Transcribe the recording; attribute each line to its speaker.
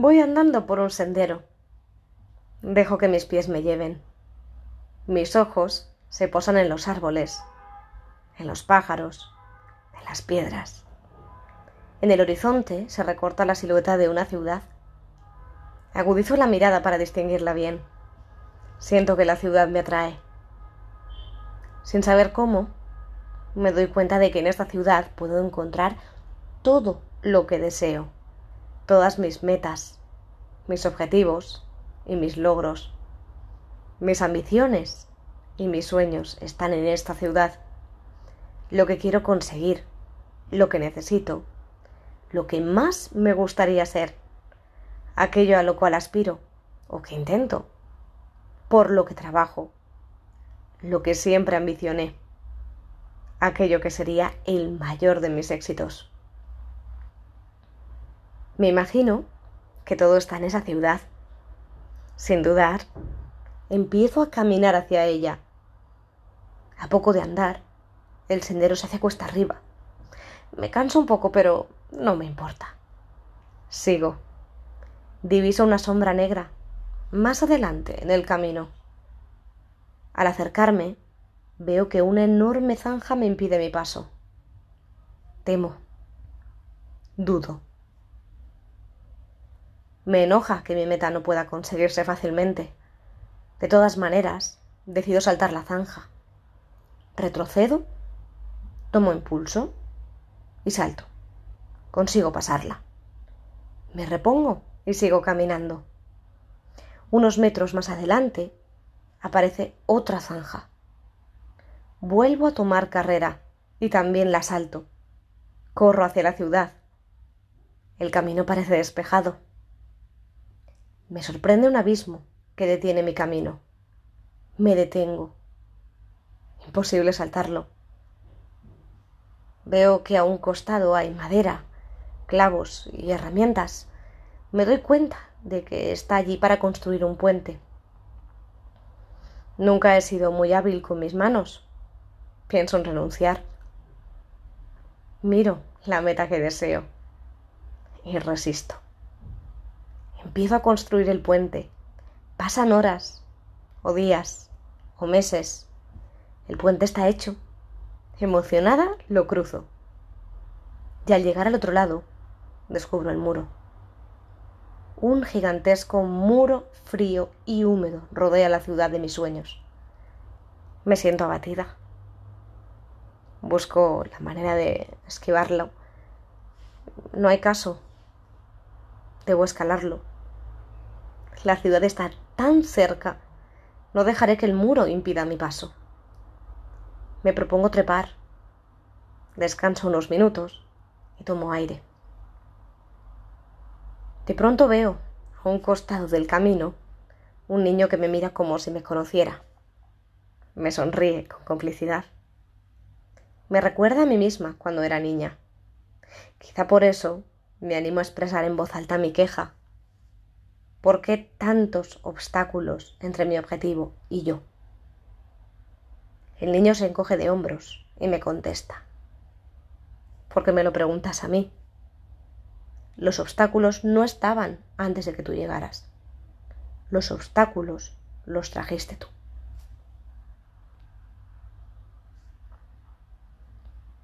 Speaker 1: Voy andando por un sendero. Dejo que mis pies me lleven. Mis ojos se posan en los árboles, en los pájaros, en las piedras. En el horizonte se recorta la silueta de una ciudad. Agudizo la mirada para distinguirla bien. Siento que la ciudad me atrae. Sin saber cómo, me doy cuenta de que en esta ciudad puedo encontrar todo lo que deseo todas mis metas, mis objetivos y mis logros. Mis ambiciones y mis sueños están en esta ciudad. Lo que quiero conseguir, lo que necesito, lo que más me gustaría ser, aquello a lo cual aspiro o que intento, por lo que trabajo, lo que siempre ambicioné, aquello que sería el mayor de mis éxitos. Me imagino que todo está en esa ciudad. Sin dudar, empiezo a caminar hacia ella. A poco de andar, el sendero se hace cuesta arriba. Me canso un poco, pero no me importa. Sigo. Diviso una sombra negra más adelante en el camino. Al acercarme, veo que una enorme zanja me impide mi paso. Temo. Dudo. Me enoja que mi meta no pueda conseguirse fácilmente. De todas maneras, decido saltar la zanja. Retrocedo, tomo impulso y salto. Consigo pasarla. Me repongo y sigo caminando. Unos metros más adelante aparece otra zanja. Vuelvo a tomar carrera y también la salto. Corro hacia la ciudad. El camino parece despejado. Me sorprende un abismo que detiene mi camino. Me detengo. Imposible saltarlo. Veo que a un costado hay madera, clavos y herramientas. Me doy cuenta de que está allí para construir un puente. Nunca he sido muy hábil con mis manos. Pienso en renunciar. Miro la meta que deseo y resisto. Empiezo a construir el puente. Pasan horas, o días, o meses. El puente está hecho. Emocionada, lo cruzo. Y al llegar al otro lado, descubro el muro. Un gigantesco muro frío y húmedo rodea la ciudad de mis sueños. Me siento abatida. Busco la manera de esquivarlo. No hay caso. Debo escalarlo. La ciudad está tan cerca. No dejaré que el muro impida mi paso. Me propongo trepar. Descanso unos minutos y tomo aire. De pronto veo, a un costado del camino, un niño que me mira como si me conociera. Me sonríe con complicidad. Me recuerda a mí misma cuando era niña. Quizá por eso me animo a expresar en voz alta mi queja. ¿Por qué tantos obstáculos entre mi objetivo y yo? El niño se encoge de hombros y me contesta. ¿Por qué me lo preguntas a mí? Los obstáculos no estaban antes de que tú llegaras. Los obstáculos los trajiste tú.